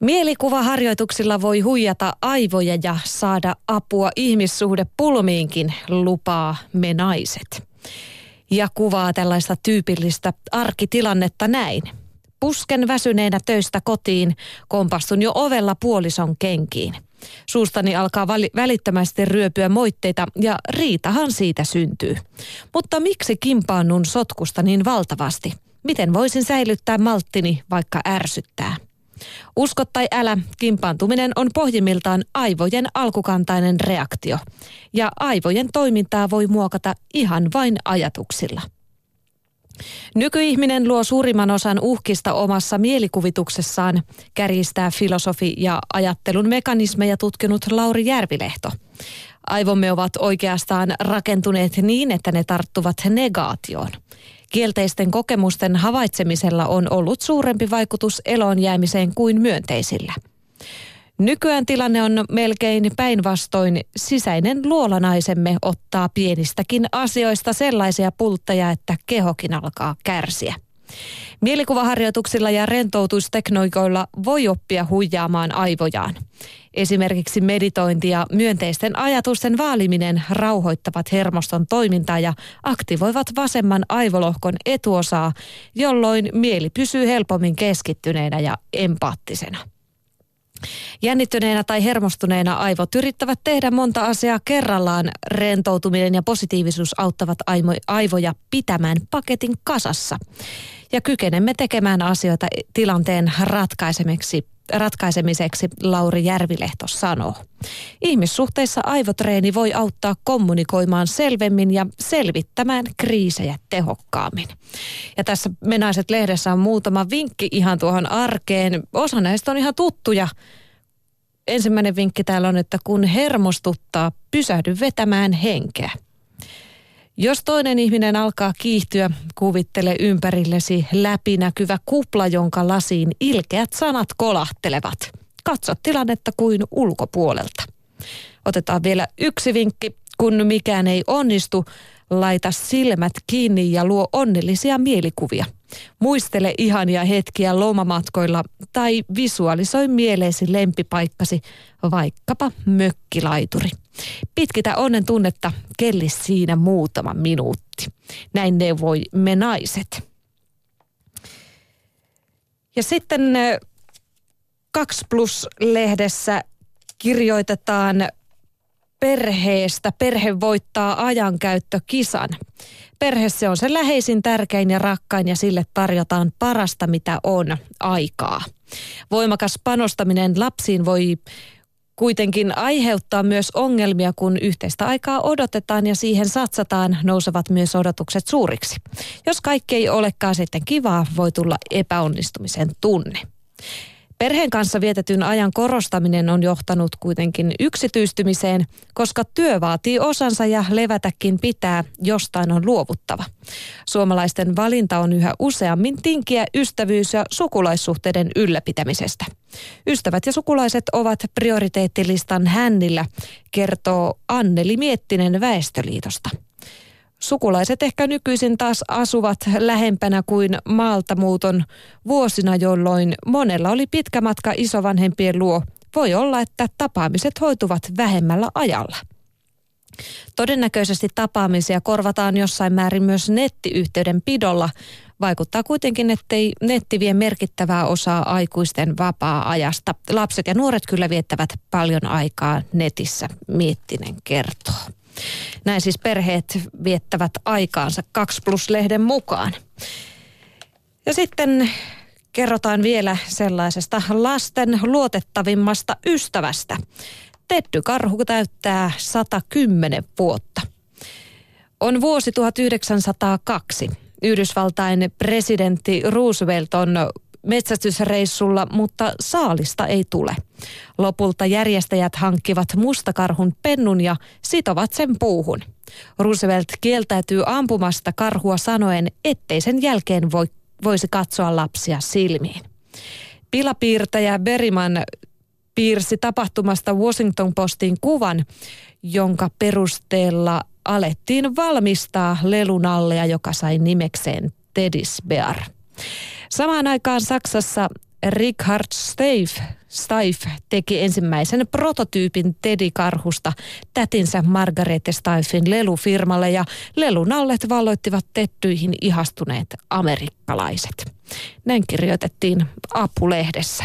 Mielikuvaharjoituksilla voi huijata aivoja ja saada apua ihmissuhde pulmiinkin, lupaa me naiset. Ja kuvaa tällaista tyypillistä arkitilannetta näin. Pusken väsyneenä töistä kotiin, kompastun jo ovella puolison kenkiin. Suustani alkaa vali- välittömästi ryöpyä moitteita ja riitahan siitä syntyy. Mutta miksi kimpaannun sotkusta niin valtavasti? Miten voisin säilyttää malttini, vaikka ärsyttää? Usko tai älä, kimpaantuminen on pohjimmiltaan aivojen alkukantainen reaktio. Ja aivojen toimintaa voi muokata ihan vain ajatuksilla. Nykyihminen luo suurimman osan uhkista omassa mielikuvituksessaan, kärjistää filosofi ja ajattelun mekanismeja tutkinut Lauri Järvilehto. Aivomme ovat oikeastaan rakentuneet niin, että ne tarttuvat negaatioon. Kielteisten kokemusten havaitsemisella on ollut suurempi vaikutus eloon jäämiseen kuin myönteisillä. Nykyään tilanne on melkein päinvastoin. Sisäinen luolanaisemme ottaa pienistäkin asioista sellaisia pultteja, että kehokin alkaa kärsiä. Mielikuvaharjoituksilla ja rentoutusteknoikoilla voi oppia huijaamaan aivojaan. Esimerkiksi meditointi ja myönteisten ajatusten vaaliminen rauhoittavat hermoston toimintaa ja aktivoivat vasemman aivolohkon etuosaa, jolloin mieli pysyy helpommin keskittyneenä ja empaattisena. Jännittyneenä tai hermostuneena aivot yrittävät tehdä monta asiaa kerrallaan. Rentoutuminen ja positiivisuus auttavat aivoja pitämään paketin kasassa. Ja kykenemme tekemään asioita tilanteen ratkaisemiseksi, ratkaisemiseksi, Lauri Järvilehto sanoo. Ihmissuhteissa aivotreeni voi auttaa kommunikoimaan selvemmin ja selvittämään kriisejä tehokkaammin. Ja tässä Menaiset lehdessä on muutama vinkki ihan tuohon arkeen. Osa näistä on ihan tuttuja. Ensimmäinen vinkki täällä on, että kun hermostuttaa, pysähdy vetämään henkeä. Jos toinen ihminen alkaa kiihtyä, kuvittele ympärillesi läpinäkyvä kupla, jonka lasiin ilkeät sanat kolahtelevat. Katso tilannetta kuin ulkopuolelta. Otetaan vielä yksi vinkki. Kun mikään ei onnistu, laita silmät kiinni ja luo onnellisia mielikuvia. Muistele ihania hetkiä lomamatkoilla tai visualisoi mieleesi lempipaikkasi, vaikkapa mökkilaituri. Pitkitä onnen tunnetta, kelli siinä muutama minuutti. Näin neuvoi me naiset. Ja sitten 2 Plus-lehdessä kirjoitetaan perheestä. Perhe voittaa ajankäyttökisan. Perhe se on se läheisin, tärkein ja rakkain ja sille tarjotaan parasta mitä on, aikaa. Voimakas panostaminen lapsiin voi kuitenkin aiheuttaa myös ongelmia, kun yhteistä aikaa odotetaan ja siihen satsataan, nousevat myös odotukset suuriksi. Jos kaikki ei olekaan sitten kivaa, voi tulla epäonnistumisen tunne. Perheen kanssa vietetyn ajan korostaminen on johtanut kuitenkin yksityistymiseen, koska työ vaatii osansa ja levätäkin pitää, jostain on luovuttava. Suomalaisten valinta on yhä useammin tinkiä ystävyys- ja sukulaissuhteiden ylläpitämisestä. Ystävät ja sukulaiset ovat prioriteettilistan hännillä, kertoo Anneli Miettinen Väestöliitosta. Sukulaiset ehkä nykyisin taas asuvat lähempänä kuin maaltamuuton vuosina, jolloin monella oli pitkä matka isovanhempien luo. Voi olla, että tapaamiset hoituvat vähemmällä ajalla. Todennäköisesti tapaamisia korvataan jossain määrin myös nettiyhteyden pidolla. Vaikuttaa kuitenkin, ettei netti vie merkittävää osaa aikuisten vapaa-ajasta. Lapset ja nuoret kyllä viettävät paljon aikaa netissä, Miettinen kertoo. Näin siis perheet viettävät aikaansa 2 plus-lehden mukaan. Ja sitten kerrotaan vielä sellaisesta lasten luotettavimmasta ystävästä. Teddy Karhu täyttää 110 vuotta. On vuosi 1902. Yhdysvaltain presidentti Roosevelt on metsästysreissulla, mutta saalista ei tule. Lopulta järjestäjät hankkivat mustakarhun pennun ja sitovat sen puuhun. Roosevelt kieltäytyy ampumasta karhua sanoen, ettei sen jälkeen voi, voisi katsoa lapsia silmiin. Pilapiirtäjä Beriman piirsi tapahtumasta Washington Postin kuvan, jonka perusteella alettiin valmistaa lelunalleja, joka sai nimekseen Teddy's Bear. Samaan aikaan Saksassa Richard Steiff, Steiff teki ensimmäisen prototyypin Teddy-karhusta tätinsä Margarete Steiffin lelufirmalle ja lelunallet valloittivat tettyihin ihastuneet amerikkalaiset. Näin kirjoitettiin Apulehdessä.